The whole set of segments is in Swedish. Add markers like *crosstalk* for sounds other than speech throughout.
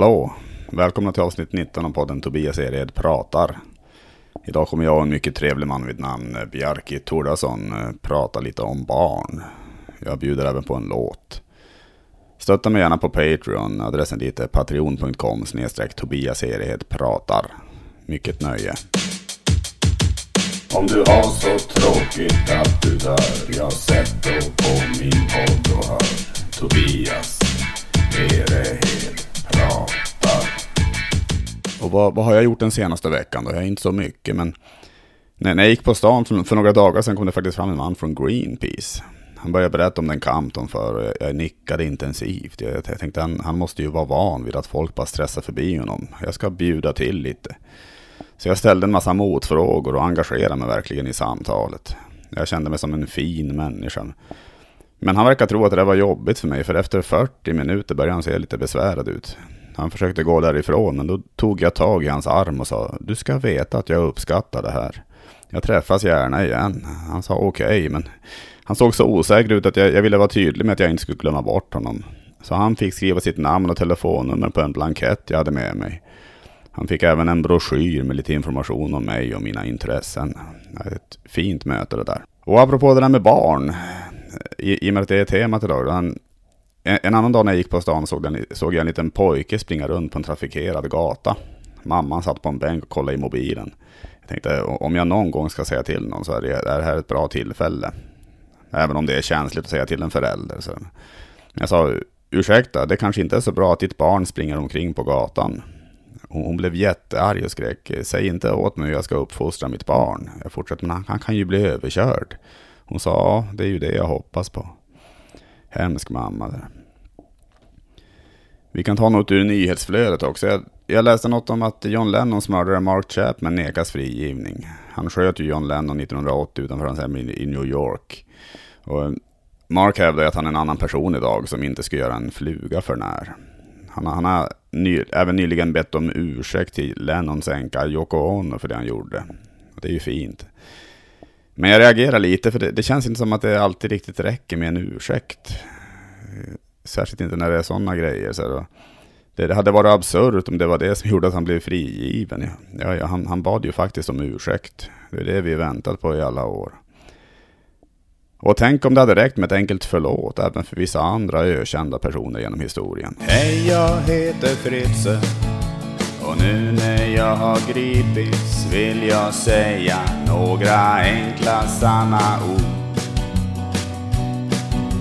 Hallå! Välkomna till avsnitt 19 av podden Tobias Ered pratar. Idag kommer jag och en mycket trevlig man vid namn eh, Bjarki Tordason eh, prata lite om barn. Jag bjuder även på en låt. Stötta mig gärna på Patreon. Adressen dit är patreon.com snedstreck Tobias Ered pratar. Mycket nöje. Om du har så tråkigt att du dör, jag sätter på min podd och hör Tobias Erehed. Och vad, vad har jag gjort den senaste veckan då? Jag är inte så mycket, men när, när jag gick på stan för, för några dagar sedan kom det faktiskt fram en man från Greenpeace. Han började berätta om den kamp de för och jag, jag nickade intensivt. Jag, jag tänkte han, han måste ju vara van vid att folk bara stressar förbi honom. Jag ska bjuda till lite. Så jag ställde en massa motfrågor och engagerade mig verkligen i samtalet. Jag kände mig som en fin människa. Men han verkar tro att det där var jobbigt för mig, för efter 40 minuter började han se lite besvärad ut. Han försökte gå därifrån, men då tog jag tag i hans arm och sa, du ska veta att jag uppskattar det här. Jag träffas gärna igen. Han sa okej, okay, men han såg så osäker ut att jag, jag ville vara tydlig med att jag inte skulle glömma bort honom. Så han fick skriva sitt namn och telefonnummer på en blankett jag hade med mig. Han fick även en broschyr med lite information om mig och mina intressen. Ett fint möte det där. Och apropå det där med barn, i, i och med att det är temat idag, han, en, annan dag när jag gick på stan såg, den, såg jag en liten pojke springa runt på en trafikerad gata. Mamman satt på en bänk och kollade i mobilen. Jag tänkte, om jag någon gång ska säga till någon så är det, är det här ett bra tillfälle. Även om det är känsligt att säga till en förälder. Så. Jag sa, ursäkta, det kanske inte är så bra att ditt barn springer omkring på gatan. Hon blev jättearg och skrek, säg inte åt mig hur jag ska uppfostra mitt barn. Jag fortsatte, men han, han kan ju bli överkörd. Hon sa, ja, det är ju det jag hoppas på. Hemsk mamma där. Vi kan ta något ur nyhetsflödet också. Jag, jag läste något om att John Lennons mördare Mark Chapman nekas frigivning. Han sköt ju John Lennon 1980 utanför hans hem i New York. Och Mark hävdar att han är en annan person idag som inte ska göra en fluga för när. Han, han har ny, även nyligen bett om ursäkt till Lennons änka Yoko Ono för det han gjorde. Det är ju fint. Men jag reagerar lite för det, det, känns inte som att det alltid riktigt räcker med en ursäkt. Särskilt inte när det är sådana grejer. Så det, det, hade varit absurt om det var det som gjorde att han blev frigiven. Ja, ja, han, han bad ju faktiskt om ursäkt. Det är det vi väntat på i alla år. Och tänk om det hade räckt med ett enkelt förlåt även för vissa andra ökända personer genom historien. Hej, jag heter Fritze. Och nu när jag har gripits vill jag säga några enkla sanna ord.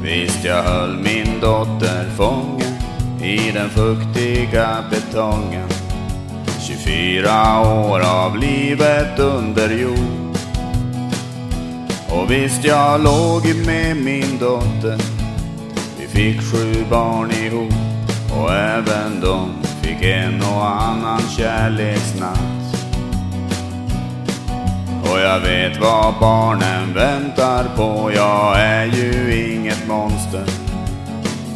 Visst, jag höll min dotter fången i den fuktiga betongen. 24 år av livet under jord. Och visst, jag låg med min dotter. Vi fick sju barn ihop och även dom fick en och annan kärleksnatt. Och jag vet vad barnen väntar på, jag är ju inget monster.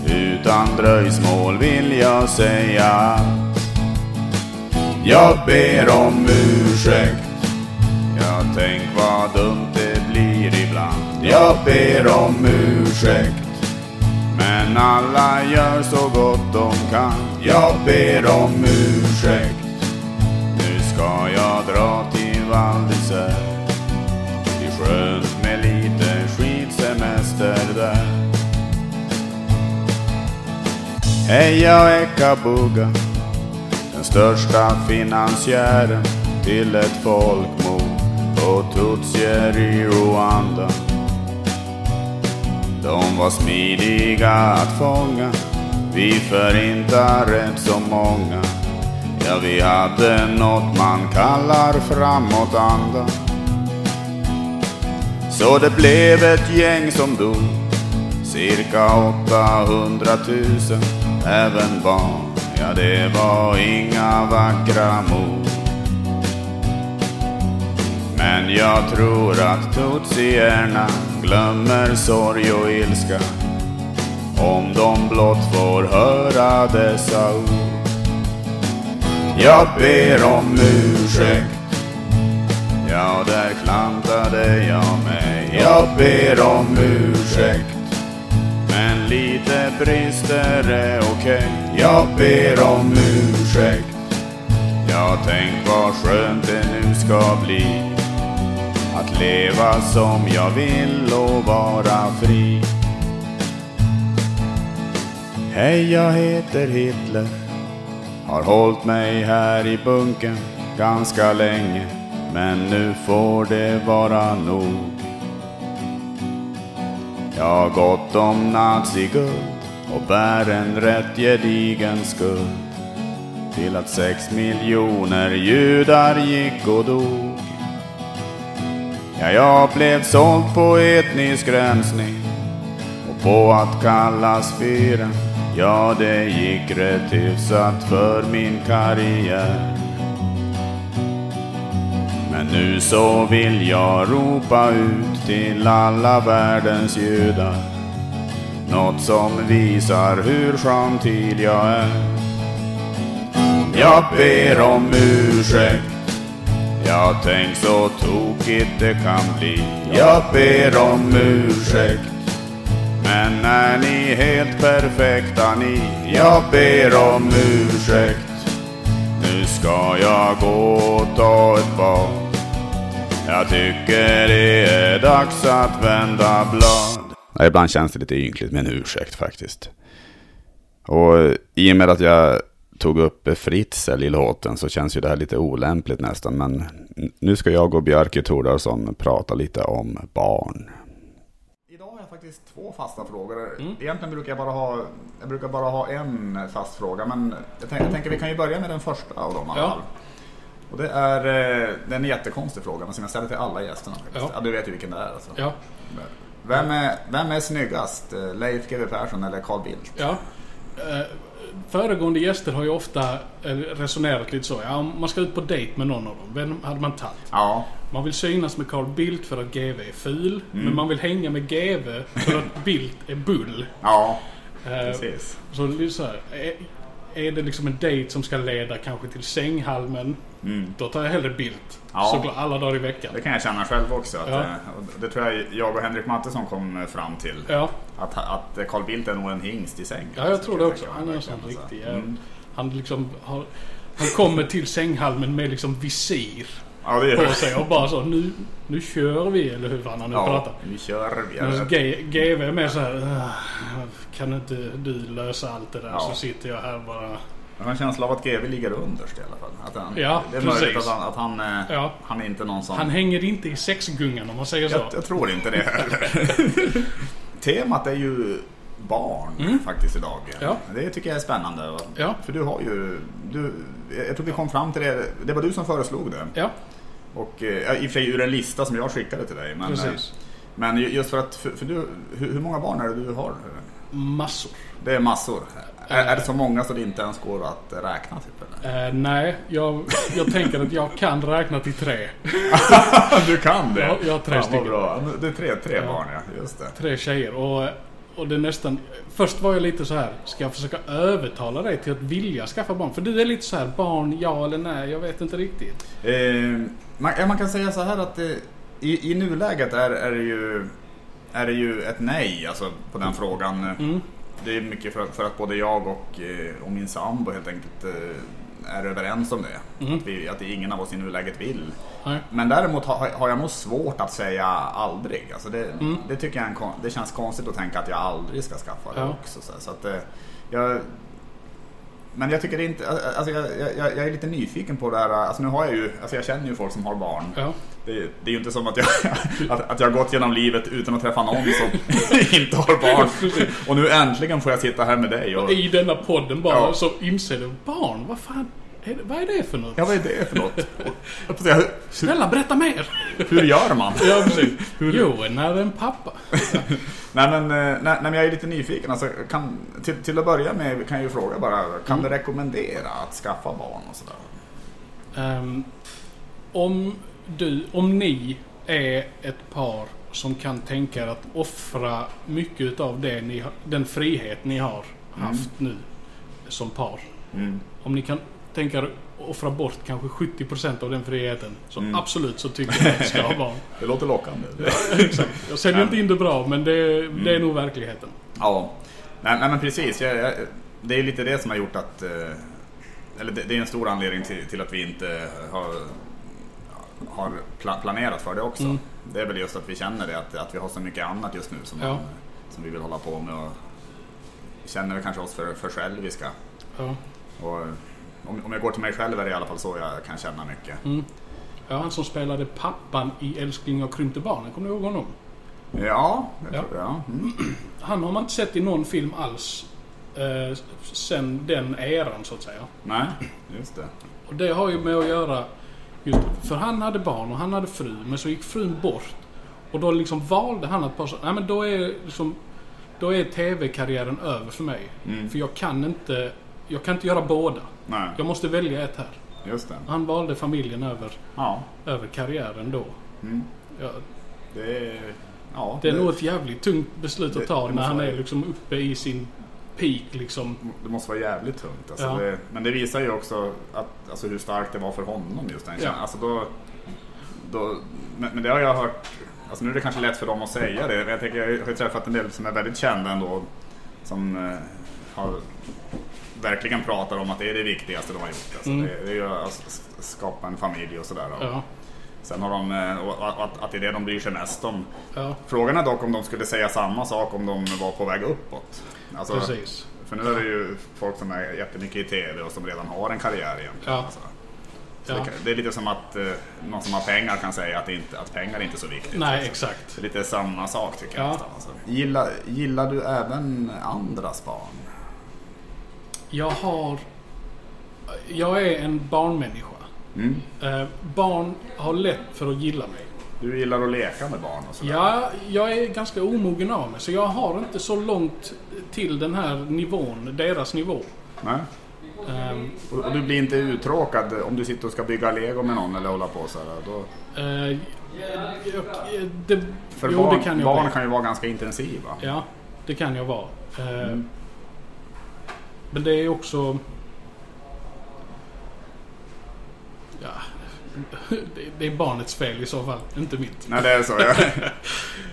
Utan dröjsmål vill jag säga att jag ber om ursäkt. Jag tänk vad dumt det blir ibland. Jag ber om ursäkt. Men alla gör så gott de kan. Jag ber om ursäkt. Nu ska jag dra till Val d'Isère. är skönt med lite skidsemester där. Hej, jag är Kabuga. Den största finansiären till ett folkmord på tutsier i Rwanda. De var smidiga att fånga, vi förintar rätt så många. Ja, vi hade något man kallar framåtanda. Så det blev ett gäng som dog, cirka 800 000, även barn. Ja, det var inga vackra mord. Men jag tror att tutsierna glömmer sorg och ilska om de blott får höra dessa ord. Jag ber om ursäkt, ja där klantade jag mig. Jag ber om ursäkt, men lite brister är okej. Okay. Jag ber om ursäkt Ja, tänk vad skönt det nu ska bli. Att leva som jag vill och vara fri. Hej, jag heter Hitler. Har hållit mig här i bunken ganska länge. Men nu får det vara nog. Jag har gott om naziguld och bär en rätt gedigen skuld till att sex miljoner judar gick och dog. Ja, jag blev såld på etnisk rensning och på att kallas fyren. Ja, det gick rätt hyfsat för min karriär. Men nu så vill jag ropa ut till alla världens judar. Något som visar hur gentil jag är. Jag ber om ursäkt. Jag tänk så tokigt det kan bli. Jag ber om ursäkt. Men är ni helt perfekta ni? Jag ber om ursäkt. Nu ska jag gå och ta ett bad. Jag tycker det är dags att vända blad. Ja, ibland känns det lite ynkligt med en ursäkt faktiskt. Och i och med att jag tog upp Fritzl i låten så känns ju det här lite olämpligt nästan. Men nu ska jag och Björke Thordarson prata lite om barn. Faktiskt två fasta frågor. Mm. Egentligen brukar jag bara ha, jag brukar bara ha en fast fråga. Men jag, tänk, jag tänker vi kan ju börja med den första av dem. Ja. Och det är, eh, det är en jättekonstig fråga men som jag ställer till alla gästerna. Ja. ja. du vet ju vilken det är alltså. Ja. Vem är, vem är snyggast? Eh, Leif GW Persson eller Carl Bildt? Ja. Eh, föregående gäster har ju ofta resonerat lite så. Ja, om man ska ut på dejt med någon av dem, vem hade man tagit? Ja. Man vill synas med Carl Bildt för att GV är ful. Mm. Men man vill hänga med GV för att Bildt är bull. Ja, precis. Så, så här, är det liksom en dejt som ska leda kanske till sänghalmen, mm. då tar jag hellre bild. Ja. Såklart alla dagar i veckan. Det kan jag känna själv också. Att, ja. Eh, det tror jag jag och Henrik Mattesson kom fram till. Ja. Att, att Carl Bildt är nog en hingst i säng. Ja, jag tror det också. Han är en sån riktig... Mm. Han liksom har, han kommer till sänghalmen med liksom visir ja, det på sig och bara så nu, nu kör vi eller hur fan han nu ja, pratar. nu kör vi. Men GV är mer såhär, kan inte du lösa allt det där ja. så sitter jag här bara. Jag har en känsla av att GV ligger underst i alla fall. Att han, ja, det är precis. möjligt att han, att han, eh, ja. han är inte någon som... Han hänger inte i sexgungan om man säger så. Jag, jag tror inte det heller. *laughs* Temat är ju barn mm. faktiskt idag. Ja. Det tycker jag är spännande. Ja. För du har ju... Du, jag tror vi kom fram till det. Det var du som föreslog det. Ja. Och eh, i och för sig ur en lista som jag skickade till dig. Men, Precis. men just för att, för, för du, hur, hur, många barn är det du har? Massor. Det är massor. Äh, är, det så många så det inte ens går att räkna? Typ? Äh, nej, jag, jag tänker att jag kan räkna till tre. *laughs* du kan det? Ja, jag har tre ja, stycken. Bra. Det är tre, tre ja. barn, ja. Just det. Tre tjejer. Och, och det nästan... Först var jag lite så här, ska jag försöka övertala dig till att vilja skaffa barn? För du är lite så här, barn, ja eller nej? Jag vet inte riktigt. Eh, man, man, kan säga så här att det, i, i nuläget är, är, det ju, är det ju ett nej alltså, på den frågan. Mm. Det är mycket för, för att både jag och, eh, och min sambo helt enkelt eh, är överens om det. Mm. Att, vi, att ingen av oss i nuläget vill. Nej. Men däremot har, har jag nog svårt att säga aldrig. Alltså det, mm. det tycker jag en, det känns konstigt att tänka att jag aldrig ska skaffa det ja. också. Så, så att, jag, men jag tycker inte, alltså jag, jag, jag, är lite nyfiken på det här, alltså nu har jag ju, alltså jag känner ju folk som har barn. Ja. Det, det, är ju inte som att jag, *laughs* att, att jag har gått genom livet utan att träffa någon som *laughs* inte har barn. Och nu äntligen får jag sitta här med dig. Och, I denna podden bara ja. så inser du, barn, vad fan? Är det, vad är det för något? Ja, vad är det för något? Snälla, berätta mer! Hur gör man? ja, precis. *laughs* Hur... Jo, när en pappa. nej, men, nej, nej, men jag är lite nyfiken. Alltså, kan, till, till att börja med kan jag ju fråga bara, kan mm. du rekommendera att skaffa barn och sådär? Um, om du, om ni är ett par som kan tänka er att offra mycket av det ni, den frihet ni har haft mm. nu som par. Mm. Om ni kan tänka er offra bort kanske 70% av den friheten. Så mm. absolut så tycker jag att det ska ha barn. *laughs* det låter lockande. Exakt. Jag säljer inte in det bra men det, det är mm. nog verkligheten. Ja, nej, nej men precis. Jag, jag, det är lite det som har gjort att, uh, eller det, det är en stor anledning till, till att vi inte har, har pla, planerat för det också. Mm. Det är väl just att vi känner det, att, att vi har så mycket annat just nu som, Ja. man, som vi vill hålla på med. Och känner väl kanske oss för, för själviska. Ja. Och om, om jag går till mig själv är det i alla fall så jag kan känna mycket. Mm. Ja, han som spelade pappan i Älskling och krympte barnen, kommer du ihåg honom? Ja, jag Ja. tror det. Ja. Mm. *clears throat* Han har man inte sett i någon film alls eh, sen den eran så att säga. Nej, just det. Och det har ju med att göra just, för han hade barn och han hade fru men så gick frun bort. Och då liksom valde han att bara så, nej men då är liksom då är TV-karriären över för mig. Mm. För jag kan inte jag kan inte göra båda. Nej, Jag måste välja ett här. just det. Han valde familjen över, Ja, över karriären då. mm. Ja, det är... Ja, det är nog ett jävligt tungt beslut Det- att ta det när han är liksom uppe i sin peak liksom. Det måste vara jävligt tungt. Alltså Ja. det, men det visar ju också att, alltså hur starkt det var för honom just den Ja. Alltså då, då, men, men det har jag hört, alltså nu är det kanske lätt för dem att säga det. Jag, tänker, jag har ju träffat en del som är väldigt kända ändå. Som eh, har verkligen pratar om att det är det viktigaste de har gjort. Alltså Mm. det, det är att skapa en familj och sådär. Ja, Sen har de, eh, att, att det är det de bryr sig mest om. ja Frågan är dock om de skulle säga samma sak om de var på väg uppåt. Alltså, precis. för nu är det ju folk som är jättemycket i TV och som redan har en karriär egentligen. Ja. Alltså. Så Ja. det, är lite som att eh, någon som har pengar kan säga att, inte, att pengar inte är så viktigt. Nej, Alltså. exakt. Det är lite samma sak tycker jag Ja. nästan. Alltså. Gillar, gillar du även andras barn? Jag har... Jag är en barnmänniska. Mm. Eh, barn har lätt för att gilla mig. Du gillar att leka med barn och sådär? Ja, jag är ganska omogen av mig, så jag har inte så långt till den här nivån, deras nivå. Nej? Ehm, Och, och du blir inte uttråkad om du sitter och ska bygga lego med någon eller hålla på så här, då, jag, det, För jo, barn, kan barn kan ju vara ganska intensiva. Ja, det kan jag vara. Mm. Men det är också... Ja, det- är barnets fel i så fall, inte mitt. Nej, det är så. Jag,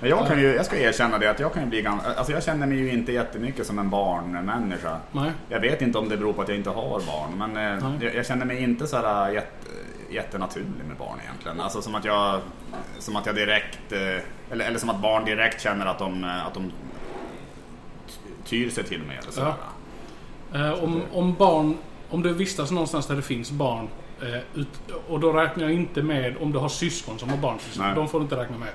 *laughs* jag, kan ju, jag ska erkänna det att jag kan ju bli ganska... Alltså jag känner mig ju inte jättemycket som en barnmänniska. Nej, Jag vet inte om det beror på att jag inte har barn, men eh, jag, jag känner mig inte så här jätte, jättenaturlig med barn egentligen. Alltså som att jag, som att jag direkt, eh, eller, eller som att barn direkt känner att de, eh, att de tyr sig till mig eller sådär. Eh, om, om barn, om du vistas någonstans där det finns barn eh, ut, och då räknar jag inte med om du har syskon som har barn. Nej. De får du inte räkna med.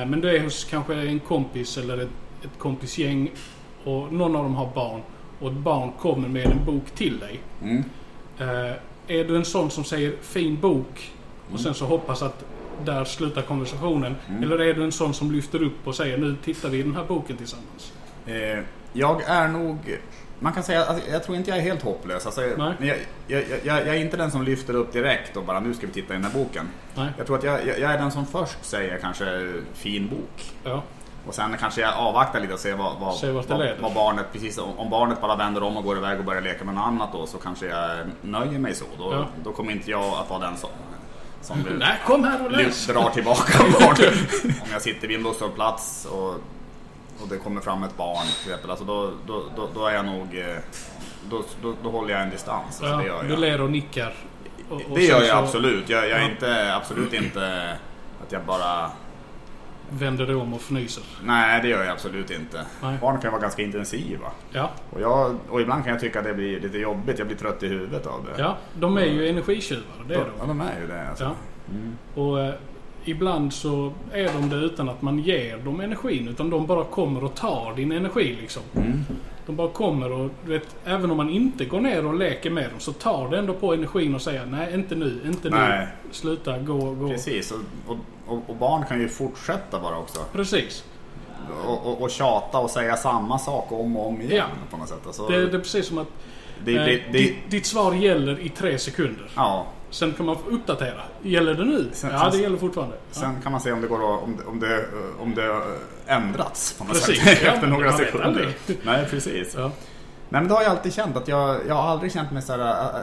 Eh, men du är hos kanske en kompis eller ett, ett kompisgäng och någon av dem har barn och ett barn kommer med en bok till dig. Mm. Eh, är du en sån som säger fin bok och Mm. sen så hoppas att där slutar konversationen? Mm. Eller är du en sån som lyfter upp och säger nu tittar vi i den här boken tillsammans? Eh, jag är nog... Man kan säga att jag tror inte jag är helt hopplös. Alltså, jag, jag, jag, jag är inte den som lyfter upp direkt och bara nu ska vi titta i den här boken. Nej? Jag tror att jag, är den som först säger kanske fin bok. Ja. Och sen kanske jag avvaktar lite och ser vad, vad, Se vad, vad barnet, precis om, barnet bara vänder om och går iväg och börjar leka med något annat då så kanske jag nöjer mig så. Då, Ja. då kommer inte jag att vara den som, som vill *laughs* Nej, kom här och läs! drar tillbaka barnet. *laughs* om jag sitter vid en busshållplats och, och det kommer fram ett barn till exempel, alltså då, då, då, då är jag nog... eh, Då, då, då håller jag en distans. Alltså, Ja, det gör du jag. ler och nickar. Och, och Det gör jag så absolut. Jag, jag är inte, absolut inte att jag bara... Vänder dig om och fnyser. Nej, det gör jag absolut inte. Nej. Barn kan vara ganska intensiva. Ja, Och, jag, och ibland kan jag tycka att det blir lite jobbigt. Jag blir trött i huvudet av det. ja, de är ju energitjuvar. Det är Ja, de. de är ju det. Alltså. Ja. Och eh, ibland så är de det utan att man ger dem energin. Utan de bara kommer och tar din energi liksom. Mm. De bara kommer och vet, även om man inte går ner och leker med dem så tar det ändå på energin och säger nej, inte nu, inte Nej. nu. Sluta, gå, gå. Precis. Och, och, och, barn kan ju fortsätta bara också. Precis. Och, och, och tjata och säga samma sak om och om igen Ja. på något sätt. Alltså, Det, det är precis som att det, eh, det, det, ditt, ditt svar gäller i tre sekunder. ja. Sen kan man uppdatera. Gäller det nu? Sen- ja, det gäller fortfarande. Ja. Sen kan man se om det går att, om, det- om, det, om det ändrats på något Precis. *laughs* sätt Ja, efter men några sekunder. Nej, precis. Ja. Nej, men det har jag alltid känt att jag, jag har aldrig känt mig så här, äh,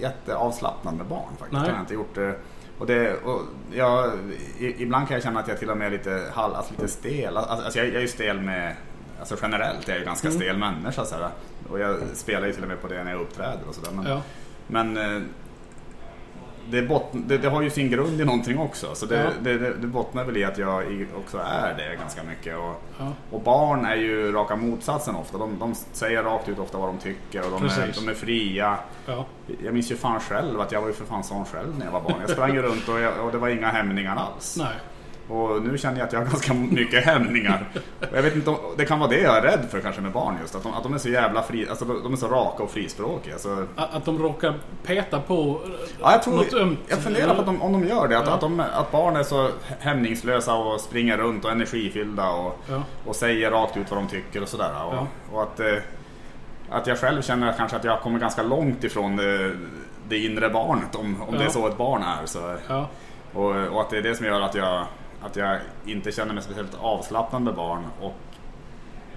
jätteavslappnad med barn faktiskt. Nej. Det har jag inte gjort. det. Och det, och jag, i, ibland kan jag känna att jag till och med är lite, hal, alltså lite stel. Alltså, alltså jag, jag är ju stel med, alltså generellt är jag ju ganska Mm. stel människa så här. Och jag spelar ju till och med på det när jag uppträder och sådär. Men, Ja. Men eh, det, bottn, det, det har ju sin grund i någonting också. Så det, Ja. det, bottnar väl i att jag också är det ganska mycket. Och, Ja. och barn är ju raka motsatsen ofta. De, de säger rakt ut ofta vad de tycker och de är, de är fria. Ja. Jag minns ju fan själv att jag var ju för fan sån själv när jag var barn. Jag sprang ju runt och, jag, och det var inga hämningar alls. Nej. Och nu känner jag att jag har ganska mycket hämningar. Och jag vet inte om, det kan vara det jag är rädd för kanske med barn just. Att de, att de är så jävla fri, alltså de de är så raka och frispråkiga. Så, Att att de råkar peta på eh, ja, jag, tror, något ömt. jag funderar på att de, om de gör det. Att, Ja. att, de, att barn är så hämningslösa och springer runt och energifyllda och, Ja. och säger rakt ut vad de tycker och sådär. Och, Ja. och att, eh, att jag själv känner kanske att jag kommer ganska långt ifrån det, det inre barnet om, om det är så ett barn är. Så. Och, och att det är det som gör att jag, att jag inte känner mig speciellt avslappnad med barn. Och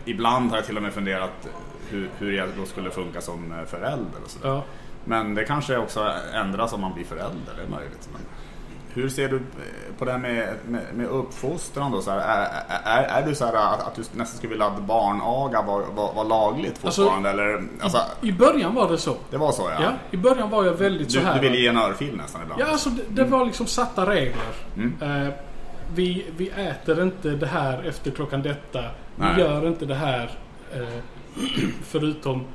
ibland har jag till och med funderat hur, hur jag då skulle funka som eh, förälder. Och så. Ja. Men det kanske också ändras om man blir förälder, det är möjligt. Men hur ser du eh, på det här med, med, med uppfostran då? Så här, är, är, är du så här att, att du nästan skulle vilja att barnaga var, var, var lagligt Alltså, fortfarande? eller, alltså, I början var det så. det var så ja. Ja, i början var jag väldigt så Du, här. du ville ge en örfil nästan ibland? Ja, alltså det, det var liksom satta regler. Mm. Eh, vi, vi äter inte det här efter klockan detta. Nej. Vi gör inte det här eh, förutom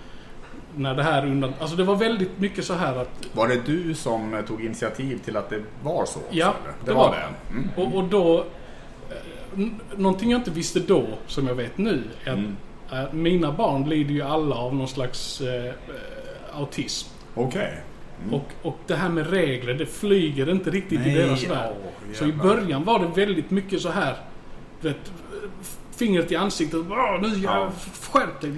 när det här är undan... Alltså det var väldigt mycket så här att... Var det du som eh, tog initiativ till att det var så? Ja, eller? det var det. Mm. Och, och då... Eh, någonting jag inte visste då, som jag vet nu, är att Mm. eh, mina barn lider ju alla av någon slags eh, autism. Okej. Mm. Och, och det här med regler, det flyger inte riktigt i Nej, deras värld. åh, Så i början var det väldigt mycket så här. Vet, fingret i ansiktet. Nu Ja. skärp dig.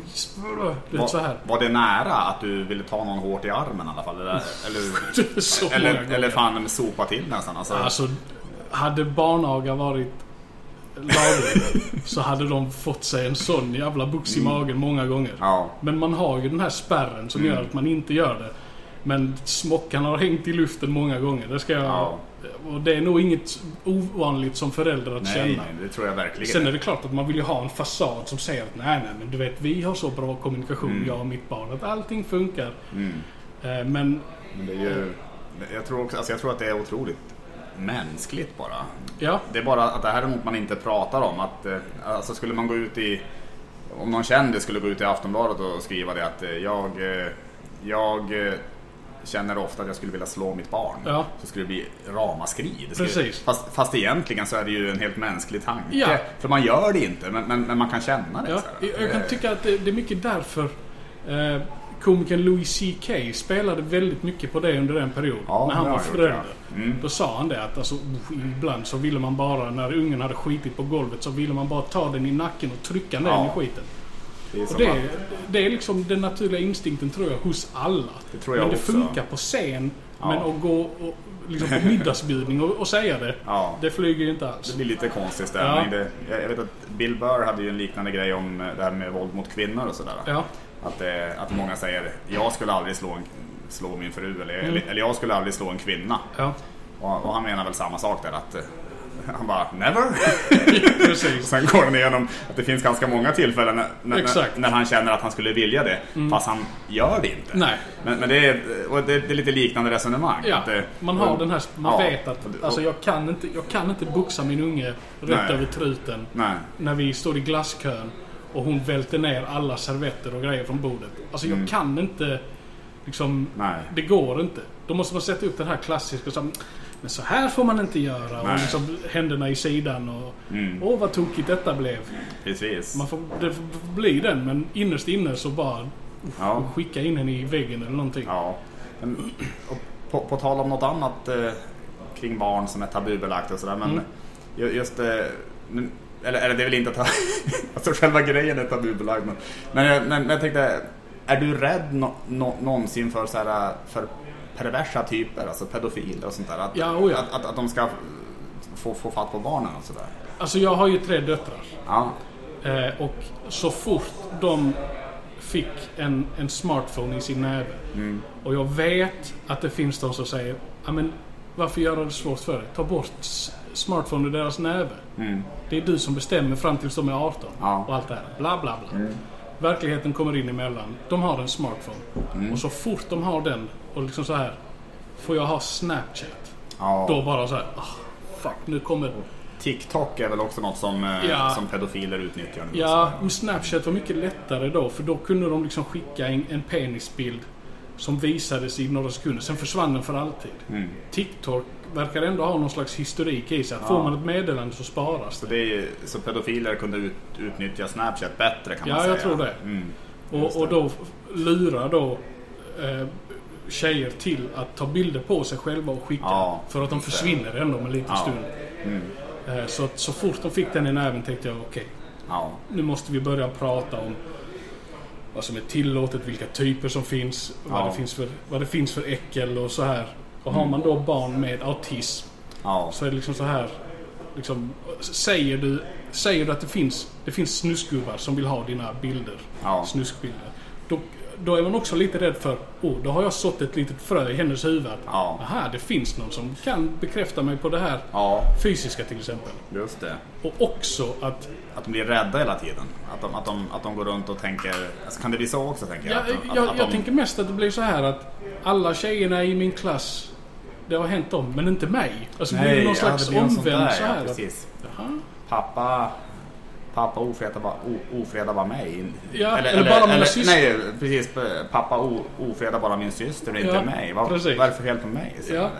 Så här. Var det nära att du ville ta någon hårt i armen i alla fall? Eller, *laughs* eller, eller, eller fan sopa till nästan? Alltså, Alltså, hade barnaga varit laglig *laughs* så hade de fått sig en sån jävla box i magen många gånger. Mm. ja. Men man har ju den här spärren som Mm. gör att man inte gör det. Men smockan har hängt i luften många gånger. Det ska jag... Ja. Och det är nog inget ovanligt som förälder att Nej, känna. nej, det tror jag verkligen. Sen är det klart att man vill ju ha en fasad som säger att nej, nej, men du vet, vi har så bra kommunikation, Mm. jag och mitt barn, att allting funkar. Mm. Eh, men Men det är ju, jag, tror också, alltså jag tror att det är otroligt mänskligt bara. ja, Det är bara att det här är något man inte pratar om. Att, eh, alltså skulle man gå ut i... Om någon kändis skulle gå ut i Aftonbladet och skriva det att eh, jag, jag känner ofta att jag skulle vilja slå mitt barn. Ja. Så skulle det bli ramaskri. Det skulle, Precis. Fast, fast egentligen så är det ju en helt mänsklig tanke. Ja. För man gör det inte, men, men, men man kan känna det. ja. här. Jag kan Eh, tycka att det, det är mycket därför eh, komikern Louis CK spelade väldigt mycket på det under en period. Ja, när han var förälder. ja. Mm. Då sa han det att alltså, ibland så ville man bara, när ungen hade skitit på golvet, så ville man bara ta den i nacken och trycka ner Ja. den i skiten. Det är Och det, att- det är liksom den naturliga instinkten tror jag hos alla. Det tror jag men det också. funkar på scen. Ja. Men att gå och, liksom på middagsbjudning och, och säga det, Ja. det flyger ju inte alls. Det blir lite konstig stämning. Ja. Det, jag vet att Bill Burr hade ju en liknande grej om eh, det här med våld mot kvinnor och sådär. Ja, Att, eh, att många säger jag skulle aldrig slå, en, slå min fru eller, Mm. eller, jag skulle aldrig slå en kvinna. Och, och han menar väl samma sak där att eh, han bara never. *laughs* Precis. *laughs* Sen går han igenom att det finns ganska många tillfällen när, när, när han känner att han skulle vilja det. Fast han gör det inte. Nej. Men, men det, är, och det, det är lite liknande resonemang. Ja, eh, man har den här, man ja, vet att och det- alltså, jag, kan inte, jag kan inte boxa min unge rätt Nej. över truten Nej. när vi står i glasskön och hon välter ner alla servetter och grejer från bordet. Alltså jag kan inte liksom, Nej. det går inte. Då måste man sätta upp den här klassiska som, men så här får man inte göra. Och liksom händerna i sidan och Mm. åh vad tokigt detta blev. Precis. Man får, det får bli den men innerst inne så bara Ja. skicka in henne i väggen eller någonting. Ja. Men, och på, på tal om något annat eh, kring barn som är tabubelagt och sådär. Men Mm. ju- just eh, nu- eller, eller det är väl inte att *laughs* alltså själva grejen är tabubelagd. Men, men, jag- men, men jag tänkte, är du rädd no, no, någonsin för, så här, för perversa typer, alltså pedofiler och sånt där? Att, Ja, oh ja. att, att, att de ska få, få fatt på barnen och sådär? Alltså jag har ju tre döttrar. Ja. Eh, och så fort de fick en, en smartphone i sin näve Mm. och jag vet att det finns de som säger "Ja, men varför göra det svårt för dig? Ta bort smartphone ur deras näve. Mm. Det är du som bestämmer fram tills de är 18 Ja. och allt det här. Bla bla bla. Mm. Verkligheten kommer in emellan. De har en smartphone. Mm. Och så fort de har den och liksom så här. Får jag ha Snapchat? Ja. Då bara så här. ah, fuck, nu kommer... TikTok är väl också något som, eh, Ja. som pedofiler utnyttjar nu. Ja, men Snapchat var mycket lättare då. För då kunde de liksom skicka en, en penisbild som visades i några sekunder. Sen försvann den för alltid. Mm. TikTok verkar ändå ha någon slags historik i sig. Att Får Ja. man ett meddelande så sparas Så, det. är, så pedofiler kunde ut, utnyttja Snapchat bättre kan man Ja, säga. jag tror det. Mm. Och, och då lurar då eh, tjejer till att ta bilder på sig själva och skicka. Ja, för att de just det. försvinner ändå om en liten Ja. stund. Mm. Eh, så, att så fort de fick den i näven tänkte jag okej, Ja. nu måste vi börja prata om vad som är tillåtet, vilka typer som finns, vad, Ja. det, finns för, vad det finns för äckel och så här. Och har man då barn med autism Ja. så är det liksom så här. Liksom, säger, du, säger du att det finns, det finns snuskgubbar som vill ha dina bilder, Ja. snuskbilder. Då, då är man också lite rädd för, oh, då har jag sått ett litet frö i hennes huvud. att, Ja. Aha, det finns någon som kan bekräfta mig på det här ja, fysiska till exempel. just det. Och också att Att de blir rädda hela tiden. Att de, att de, att de går runt och tänker... Alltså, kan det bli så också tänker jag? Jag, Att de- jag, att, att jag de, tänker mest att det blir så här att alla tjejerna i min klass, det har hänt dem, men inte mig. Alltså blir det någon slags det omvänd där, så här. Ja, precis. Jaha. Pappa... Pappa ofredar bara, o- ofredar bara mig. Ja, eller bara mina syster. Nej, precis. Pappa ofredar bara min syster och inte Ja, mig. Vad, precis. vad är det för fel på mig? Ja,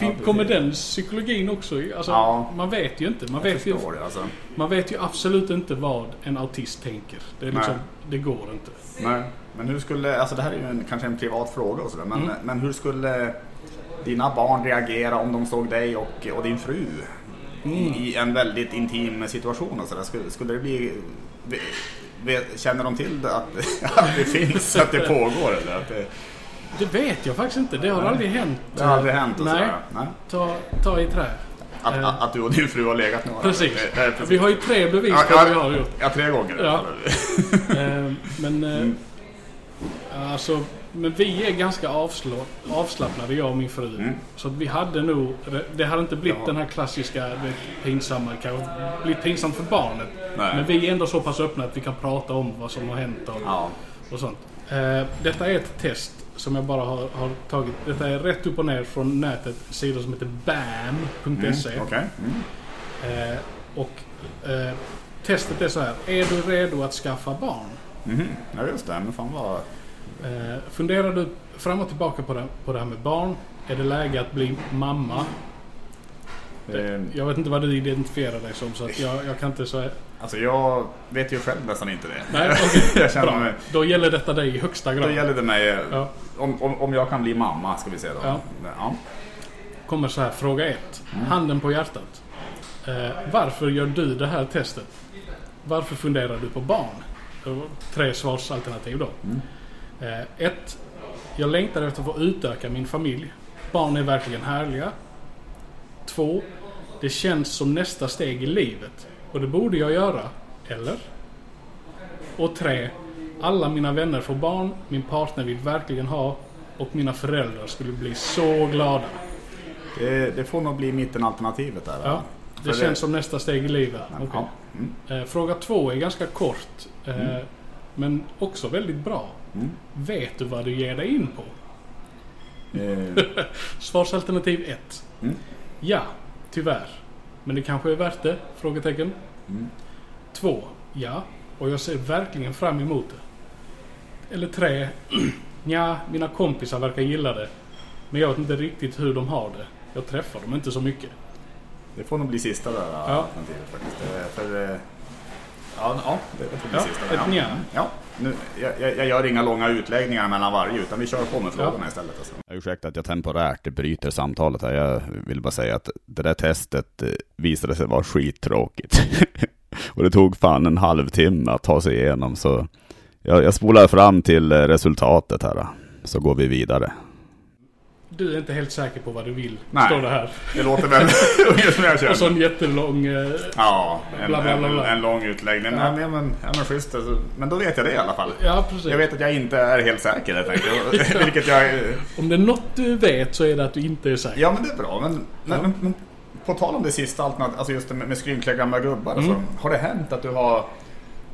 Ja, kommer den psykologin också? Alltså, Ja. Man vet ju inte. Man vet ju, det alltså. man vet ju absolut inte vad en autist tänker. Det, är liksom, Nej. det går inte. Nej, men hur skulle, alltså det här är ju en, kanske en privat fråga och sådär, men, Mm. men hur skulle dina barn reagera om de såg dig och, och din fru Mm. i, i en väldigt intim situation och sådär? Skulle, skulle det bli, känner de till det, att, *laughs* att det finns, att det pågår eller? Att det, Det vet jag faktiskt inte. Det har aldrig hänt. det har aldrig hänt och Nej. Nej. Ta, ta i trä. Att, Eh. att, att du och din fru har legat några? Precis. Eh, precis. Vi har ju tre bevis Ja, på vad vi ja. har gjort. Ja, tre gånger. Ja. Eh, men, eh, Mm. alltså, men vi är ganska avslå, avslappnade, jag och min fru. Mm. Så att vi hade nog, det hade inte blivit Ja. den här klassiska vet, pinsamma, kanske blivit pinsamt för barnet. Nej. Men vi är ändå så pass öppna att vi kan prata om vad som har hänt och, Ja. och sånt. Eh, detta är ett test som jag bara har, har tagit. Detta är rätt upp och ner från nätet. Sidor som heter bam.se. Mm. Okej. Mm. Eh, och eh, testet är så här. Är du redo att skaffa barn? Mhm. Ja, just det. Men fan vad... Eh, funderar du fram och tillbaka på det, på det här med barn? Är det läge att bli mamma? Eh, Jag vet inte vad du identifierar dig som så att jag, jag kan inte säga... Alltså jag vet ju själv nästan inte det. Nej, *laughs* okej. jag känner mig... Då gäller detta dig i högsta grad. Då gäller det mig, Ja. om, om, om jag kan bli mamma ska vi se då. Ja. Ja. Kommer så här, fråga ett. Mm. Handen på hjärtat. Eh, varför gör du det här testet? Varför funderar du på barn? Det tre svarsalternativ då. Mm. Eh, ett. Jag längtar efter att få utöka min familj. Barn är verkligen härliga. Två. Det känns som nästa steg i livet. Och det borde jag göra. Eller? Och tre. Alla mina vänner får barn. Min partner vill verkligen ha. Och mina föräldrar skulle bli så glada. Det, det får nog bli mittenalternativet där. Ja, det För känns som nästa steg i livet. Ja. Okej. Mm. Eh, Fråga två är ganska kort. eh, Mm. Men också väldigt bra. Mm. Vet du vad du ger dig in på? Eh, *laughs* Svarsalternativ 1. Mm. Ja, tyvärr. Men det kanske är värt det? Frågetecken. Mm. 2. Ja, och jag ser verkligen fram emot det. Eller 3. *clears throat* Ja, mina kompisar verkar gilla det. Men jag vet inte riktigt hur de har det. Jag träffar dem inte så mycket. det får nog bli sista där alternativet faktiskt. För, eh, ja, ja, det får bli Ja, sista. ett ja. Ja, nu, jag, jag, gör inga långa utläggningar mellan varje utan vi kör på med frågorna istället. Alltså. Ursäkta att jag temporärt bryter samtalet här. Jag vill bara säga att det där testet eh, visade sig vara skittråkigt. *laughs* Och det tog fan en halvtimme att ta sig igenom så jag, jag spolar fram till eh, resultatet här. Så går vi vidare. Du är inte helt säker på vad du vill, Nej. står det här. Det låter väl *laughs* ungefär Och så en jättelång... Eh, Ja, en, Bla, bla, bla. En, en lång utläggning. Ja. Men, men, ja, men schysst. alltså. Men då vet jag det i alla fall. ja, precis. Jag vet att jag inte är helt säker helt enkelt. *laughs* *laughs* Vilket jag... Om det är något du vet så är det att du inte är säker. Ja men det är bra. Men, men, Ja. men, men på tal om det sista alternativet, alltså just det med, med skrynkliga gamla gubbar. Mm. Alltså, har det hänt att du har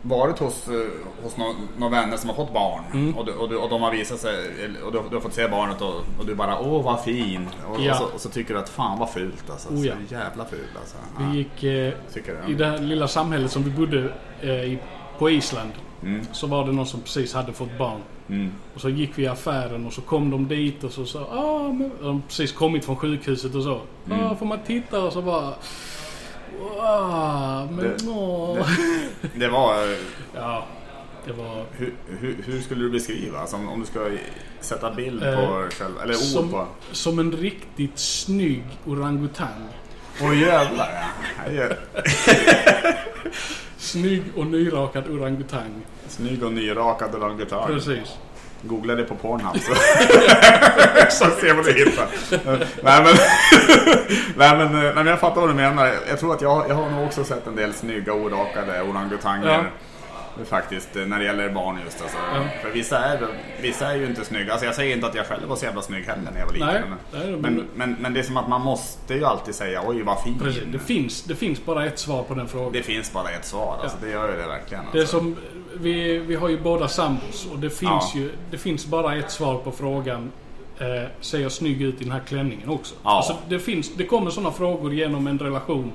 varit hos, eh, hos några nå vänner som har fått barn Mm. och, du, och, du, och de har visat sig och du, du har fått se barnet och, och du bara åh vad fin och, Ja. och, så, och så tycker du att fan vad fult alltså. Oh, ja. Så jävla fult alltså. Vi Ja, gick eh, i det här lilla samhället som vi bodde eh, i, på Island. Mm. Så var det någon som precis hade fått barn. Mm. Och så gick vi i affären och så kom de dit och så sa ah, men, de precis kommit från sjukhuset och så. Mm. Ah, får man titta? Och så bara... Wow, men Det- åh. Det var, eh, Ja, det var... hur, hur, hur skulle du beskriva? Alltså, om, om du ska sätta bild på Eh, själv, eller ord som, på. som en riktigt snygg orangutang. Åh jävlar ja. *laughs* Snygg och nyrakad orangutang. Snygg och nyrakad orangutang. Precis. Googla det på Pornhub så, *laughs* så se vad du hittar. nej, men, *laughs* nej, men, nej men jag fattar vad du menar. Jag tror att jag, jag har nog också sett en del snygga orakade orangutanger. Ja. Faktiskt eh, när det gäller barn just alltså. Ja. För vissa är, vissa är ju inte snygga. Alltså jag säger inte att jag själv var så jävla snygg heller när jag var liten. Nej, men, nej, men- men, men, det är som att man måste ju alltid säga oj vad fin. Precis. Det, finns, det finns bara ett svar på den frågan. Det finns bara ett svar. Alltså, Det gör ju det verkligen. Det är Alltså. som, vi, vi har ju båda sambos och det finns Ja. ju det finns bara ett svar på frågan eh, Ser jag snygg ut i den här klänningen också? Ja. Alltså, det, finns, det kommer sådana frågor genom en relation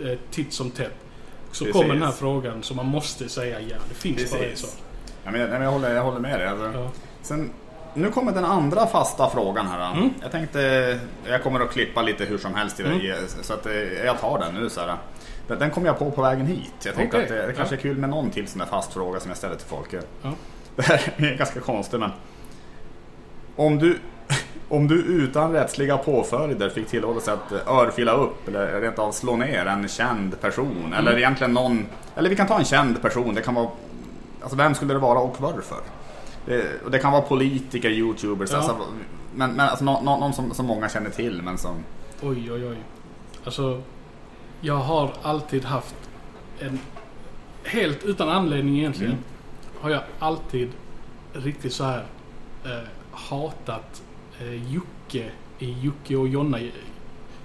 eh, titt som tätt. Så Precis. kommer den här frågan som man måste säga ja. Det finns bara ett Precis. svar. Ja, men jag, jag, håller, jag håller med dig. Alltså. Ja. Sen, nu kommer den andra fasta frågan här. Mm. Jag tänkte, jag kommer att klippa lite hur som helst i det, Mm. så att eh, jag tar den nu. Så här. Den, kom jag på på vägen hit. Jag tänkte Okej. att det, det kanske Ja. är kul med någon till sån där fast fråga som jag ställer till folk. Ja. Det här är ganska konstigt men. Om du, om du utan rättsliga påföljder fick tillåtelse att eh, örfila upp eller rent av slå ner en känd person. Mm. Eller egentligen någon, eller vi kan ta en känd person. Det kan vara, alltså vem skulle det vara och varför? Det, och det kan vara politiker, youtubers, Ja. alltså, men, men alltså, nå, nå, någon som, som många känner till men som... Oj, oj, oj. Alltså, jag har alltid haft en... Helt utan anledning egentligen. Mm. Har jag alltid riktigt så här eh, hatat eh, Jocke i Jocke och Jonna...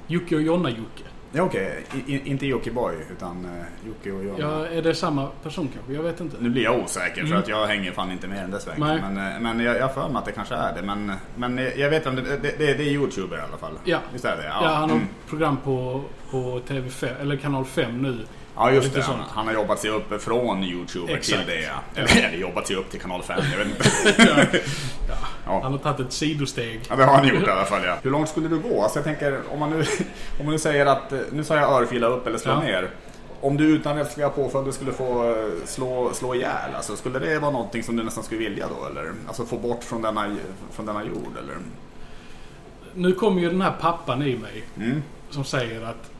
Jocke och Jonna-Jocke. Ja okej, i- inte Jockiboi utan uh, Jocke och Jonna. Ja, är det samma person kanske? Jag vet inte. Nu blir jag osäker för Mm. att jag hänger fan inte med i den där svängen. Nej. Men, eh, men jag har för mig att det kanske är det. Men, men eh, jag vet om det, det, det, det är Youtuber i alla fall. Ja. Visst är det? Ja, han har mm. program på, på TV5, eller kanal 5 nu. ja just det. Han, han har jobbat sig upp från Youtuber Exakt. till det. Ja. Ja. Eller, eller jobbat sig upp till kanal 5. Jag vet inte. *laughs* Ja. Ja. Han har tagit ett sidosteg. Ja, det har han gjort i alla fall ja. Hur långt skulle du gå? Alltså jag tänker om man nu, *laughs* om man nu säger att, eh, nu sa jag örfila upp eller slå Ja. ner. Om du utan rättsliga påföljder skulle få eh, slå, slå ihjäl, alltså, skulle det vara någonting som du nästan skulle vilja då? Eller? Alltså få bort från denna, från denna jord eller? Nu kommer ju den här pappan i mig. Mm, som säger att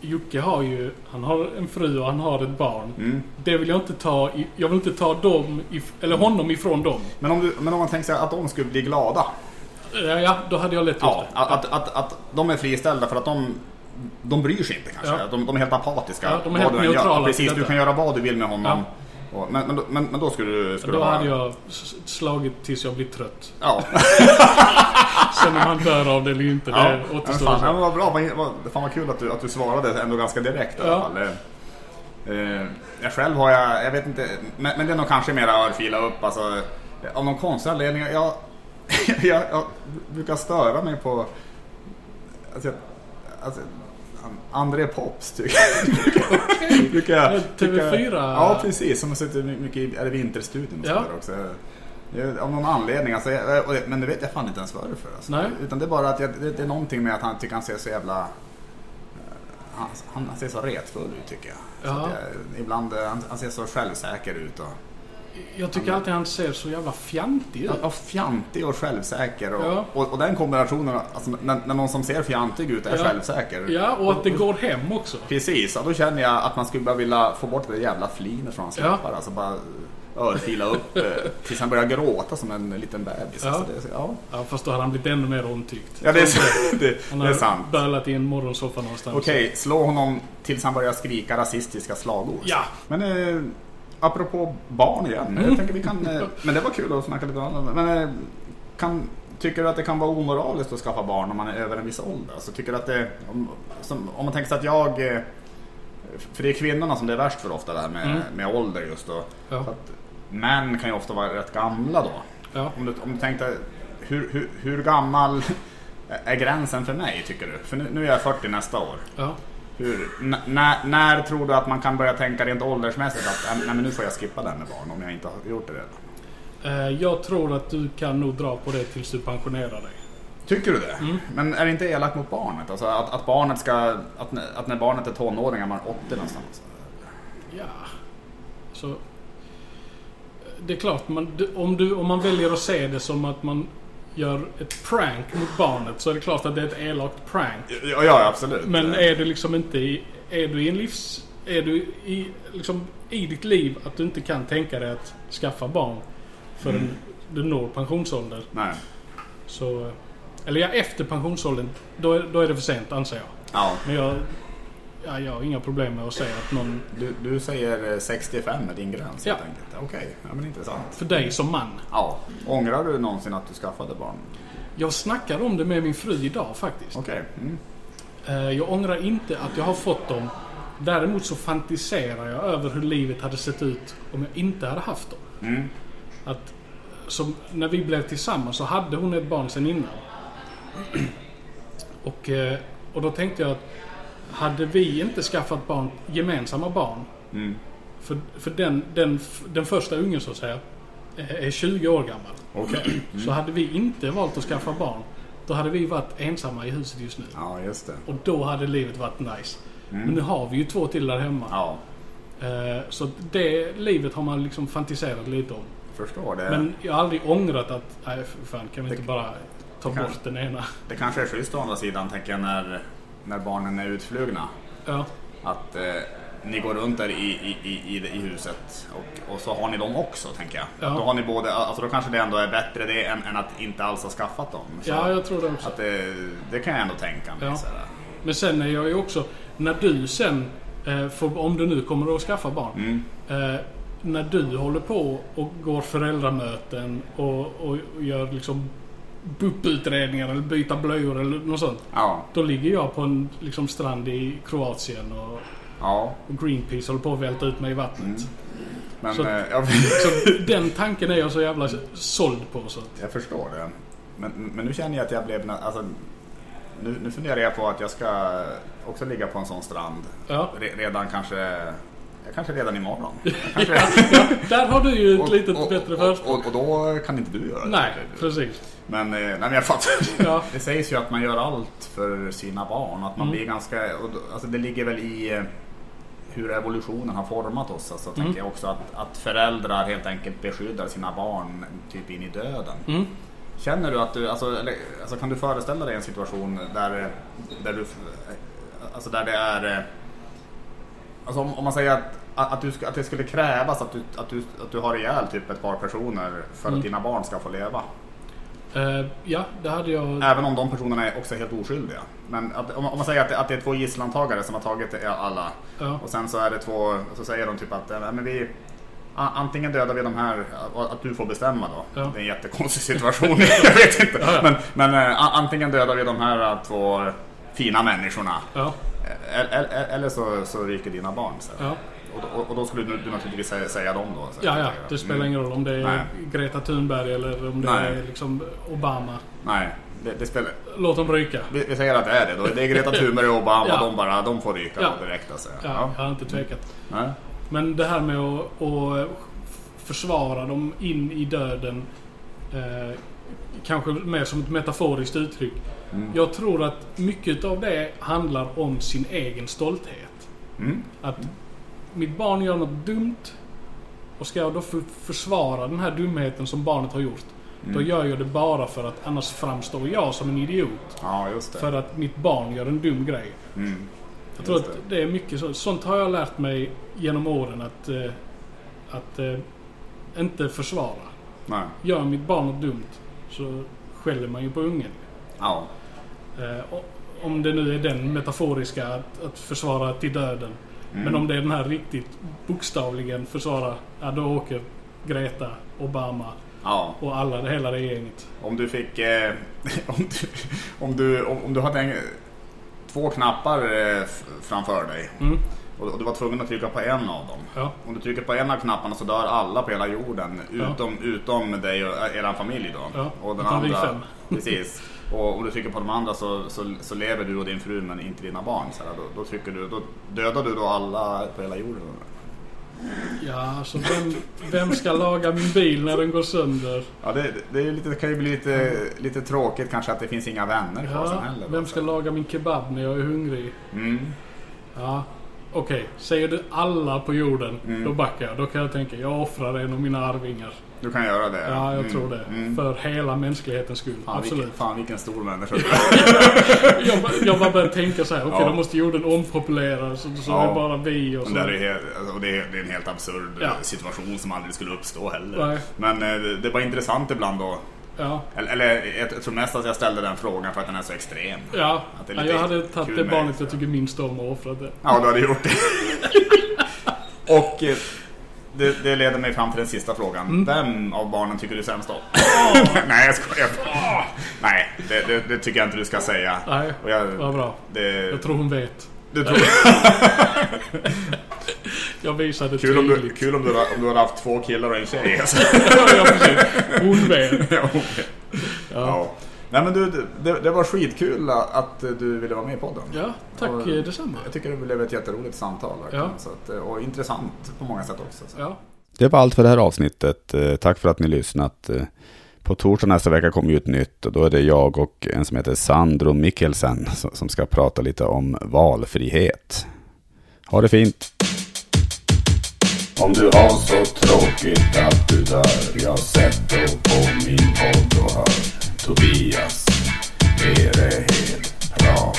Jocke har ju, han har en fru och han har ett barn. mm. Det vill jag inte ta, jag vill inte ta dem, if, eller honom ifrån dem. Men om, du, men om man tänker sig att de skulle bli glada. Ja, ja då hade jag lätt Ja, gjort det. att, att, att, att de är friställda för att de de bryr sig inte kanske. Ja. De, de är helt apatiska. Ja, de är helt neutrala Precis, du kan göra vad du vill med honom. Och, men, men, då- men, men då skulle du... Skulle Då ha- hade jag slagit tills jag blir trött. Ja. *laughs* Sen om han dör av det eller inte, Ja, det men återstår fan, se. ja, men vad bra. Vad, fan vad kul att du, att du svarade ändå ganska direkt i alla fall. Eh, jag själv har jag, jag vet inte, men, men det är nog kanske mera örfila upp. Alltså, av någon konstig anledning. Jag, jag, *laughs* jag brukar störa mig på... Alltså, alltså, André Pops tycker jag. *laughs* brukar jag. Ja, tycker- TV4. Ja, precis. Som har suttit mycket i Vinterstudion och Ja. sådär också. Jag- Av någon anledning, alltså, jag, men det vet jag fan inte ens varför. Alltså. Nej. Utan det är bara att jag, det, det är någonting med att han tycker han ser så jävla... eh, Han, han ser så retfull ut tycker jag. Ja. jag ibland, eh, han, han ser så självsäker ut. Och, Jag tycker alltid han ser så jävla fjantig ut. och fjantig och självsäker. Och, Ja. och, och den kombinationen, alltså, när, när någon som ser fjantig ut är Ja. självsäker. Ja, och att det går hem också. Precis, och då känner jag att man skulle bara vilja få bort det jävla flinet från hans Ja. läppar. Alltså bara örfila upp eh, tills han börjar gråta som en liten bebis. Ja. Alltså det, ja. Ja, fast då hade han blivit ännu mer omtyckt. ja, det är, det, Han det är har sant. bölat i en morgonsoffa någonstans. Okej, slå honom tills han börjar skrika rasistiska slagord. Ja. Men eh, apropå barn igen. Mm. Jag tänker vi kan, eh, men det var kul att snacka lite om. Men eh, kan, tycker du att det kan vara omoraliskt att skaffa barn om man är över en viss ålder? Alltså, tycker du att det, om, som, om man tänker sig att jag, eh, För det är kvinnorna som det är värst för ofta det här med, Mm. med ålder just då. Ja. Att män kan ju ofta vara rätt gamla då. Ja. Om du, om du tänkte, hur, hur, hur gammal är gränsen för mig tycker du? För nu, nu är jag 40 nästa år. Ja. Hur, när, när tror du att man kan börja tänka rent åldersmässigt att äh, nej, men nu får jag skippa den med barn om jag inte har gjort det redan? Eh, Jag tror att du kan nog dra på det tills du pensionerar dig. Tycker du det? Mm. Men är det inte elakt mot barnet? Alltså att, att barnet ska, att, att när barnet är tonåring är man 80 någonstans? Ja. Så... Det är klart, man, om, du, om man väljer att se det som att man gör ett prank mot barnet så är det klart att det är ett elakt prank. Ja, ja absolut. Men är du liksom inte i, är du i en livs... Är du i, liksom, i ditt liv att du inte kan tänka dig att skaffa barn förrän du når pensionsålder. Nej. Så... Eller ja, efter pensionsåldern, då då är det för sent anser jag. Ja, Men jag... Ja, jag har inga problem med att säga att någon... du, du säger eh, 65 är din gräns Ja. helt enkelt. Okej, ja, men intressant. För dig som man. Ja. Ångrar du någonsin att du skaffade barn? Jag snackade om det med min fru idag faktiskt. Okej. Mm. Eh, Jag ångrar inte att jag har fått dem. Däremot så fantiserar jag över hur livet hade sett ut om jag inte hade haft dem. Mm. Att, som, när vi blev tillsammans så hade hon ett barn sedan innan. *clears throat* Och, eh, och då tänkte jag att hade vi inte skaffat barn, gemensamma barn. Mm. För, för den, den, den första ungen så att säga är är 20 år gammal. Okej. *clears throat* Så hade vi inte valt att skaffa barn. Då hade vi varit ensamma i huset just nu. Ja, just det. Och då hade livet varit nice. Mm. Men nu har vi ju två till där hemma. Ja, Eh, Så det livet har man liksom fantiserat lite om. förstår det. Men jag har aldrig ångrat att, nej fan kan vi inte Det- bara ta det kan- bort den ena. Det kanske är schysst å andra sidan, tänker jag, när, när barnen är utflugna. Ja, Att eh, ni går runt där i, i, i, i, huset och, och så har ni dem också, tänker jag. Ja. Då har ni både, alltså då kanske det ändå är bättre det än, än att inte alls ha skaffat dem. Så ja jag tror det också. att det, det kan jag ändå tänka mig. Ja. sådär. Men sen är jag ju också, när du sen, eh, får, om du nu kommer att skaffa barn. Mm. Eh, när du håller på och går föräldramöten och, och gör liksom BUP-utredningar eller byta blöjor eller något sånt. Ja, Då ligger jag på en liksom, strand i Kroatien och, ja. och Greenpeace håller på att välta ut mig i vattnet. Men Så- eh, jag, *laughs* Så den tanken är jag så jävla såld på. Så att, jag förstår det. Men, men nu känner jag att jag blev... Alltså, nu, nu funderar jag på att jag ska också ligga på en sån strand. ja. Re, redan kanske... Jag kanske redan imorgon. *laughs* Jag Kanske, ja, där har du ju ett Och- litet och- bättre försprång. och, och då kan inte du göra det. Nej, precis. Men, eh, nej, men jag fattar. Ja. *laughs* Det sägs ju att man gör allt för sina barn. Att man Mm. blir ganska... Alltså det ligger väl i eh, hur evolutionen har format oss. Alltså, Mm. tänker jag också att, att föräldrar helt enkelt beskyddar sina barn typ in i döden. Mm. Känner du att du, alltså, eller, alltså kan du föreställa dig en situation där, där du, alltså där det är, eh, alltså om, om man säger att, att, du, att det skulle krävas att du, att, du, att du har ihjäl typ ett par personer för Mm. att dina barn ska få leva. Eh, ja, det hade jag... Även om de personerna är också helt oskyldiga. Men att, om, man- säger att det, att det är två gisslantagare som har tagit alla Ja. och sen så är det två, så säger de typ att eh, men vi, antingen dödar vi de här, att du får bestämma då. Ja. Det är en jättekonstig situation, *laughs* jag vet inte. Ja. Men, men eh, antingen dödar vi de här två fina människorna eller, eller så, så ryker dina barn. Så. ja. Och, och, och då skulle du, du naturligtvis säga, säga dem då. Så. ja, ja. Det spelar ingen roll om det är Nej. Greta Thunberg eller om det Nej. är liksom Obama. Nej, det, det spelar... Låt dem ryka. Vi, vi säger att det är det då. Det är Greta Thunberg och Obama, Ja. de, bara, de får ryka Ja. direkt. Alltså. Ja, jag har inte tvekat. Nej. Men det här med att, att försvara dem in i döden. Eh, kanske mer som ett metaforiskt uttryck. Mm. Jag tror att mycket av det handlar om sin egen stolthet. Mm. Att mitt barn gör något dumt och ska jag då för- försvara den här dumheten som barnet har gjort. Då Mm. gör jag det bara för att annars framstår jag som en idiot. Ja. För att mitt barn gör en dum grej. Mm. Jag tror att det är mycket så. Sånt har jag lärt mig genom åren att, eh, att eh, inte försvara. Nej. Gör mitt barn något dumt så skäller man ju på ungen. Ja. Eh, om det nu är den metaforiska att, att försvara till döden. Mm. Men om det är den här riktigt bokstavligen försvara, ja då åker Greta, Obama ja. och alla, hela det gänget. Om du fick... Eh, *laughs* om, du, om, du, om, du hade en, två knappar eh, framför dig. Mm. Och du var tvungen att trycka på en av dem. Ja. Om du trycker på en av knapparna så dör alla på hela jorden. Ja. Utom, utom dig och äh, er familj då. Och den vi andra, fem. Precis. *laughs* Och om du trycker på de andra så, så, så lever du och din fru men inte dina barn. Så här, då, då, trycker du, då dödar du då alla på hela jorden. Ja, alltså vem, vem ska laga min bil när den går sönder? Ja, det, det, är lite, det kan ju bli lite, lite tråkigt kanske att det finns inga vänner kvar Ja, sen heller. vem ska laga min kebab när jag är hungrig? Mm. Ja, okej. Säger du alla på jorden, Mm. då backar jag. Då kan jag tänka, jag offrar en av mina arvingar. Du kan göra det? Ja, jag Mm, tror det. Mm. För hela mänsklighetens skull. Fan, Absolut. vilken, fan vilken stor människa du *laughs* jag, bara- jag bara började tänka så här, okej Ja. då måste jorden ompopuleras. Så, så Ja. är det bara vi och så. Det, är, alltså, och det, är, det är en helt absurd Ja. situation som aldrig skulle uppstå heller. Nej. Men eh, det, var intressant ibland då. Ja, Eller, eller jag, tror mest att jag ställde den frågan för att den är så extrem. ja. Att det är ja jag hade tagit det barnet jag tycker minst om och offrat det. Ja, du hade gjort det. *laughs* och eh, det, det leder mig fram till den sista frågan. Mm. Vem av barnen tycker du sämst om? *laughs* Nej, jag skojar. Nej, det, det, det tycker jag inte du ska säga. Nej, Och jag, vad bra. Jag tror hon vet. du tror, *laughs* Jag visade kul om du, tydligt. kul om du, har- om du har haft två killar och en tjej. Alltså. *laughs* ja, precis. Hon vet. Ja. Ja. Nej men du, det, det var skitkul att du ville vara med i podden. Ja, tack Och- eh, detsamma. Jag tycker det blev ett jätteroligt samtal. Ja. Så att, och intressant på många sätt också. Så. Ja. Det var allt för det här avsnittet. Eh, Tack för att ni lyssnat. Eh, På torsdag nästa vecka kommer ju ett nytt och då är det jag och en som heter Sandro Mikkelsen som- som ska prata lite om valfrihet. Ha det fint! Om du har så tråkigt att du dör Jag sätter på min podd och hör Tobias är det helt bra?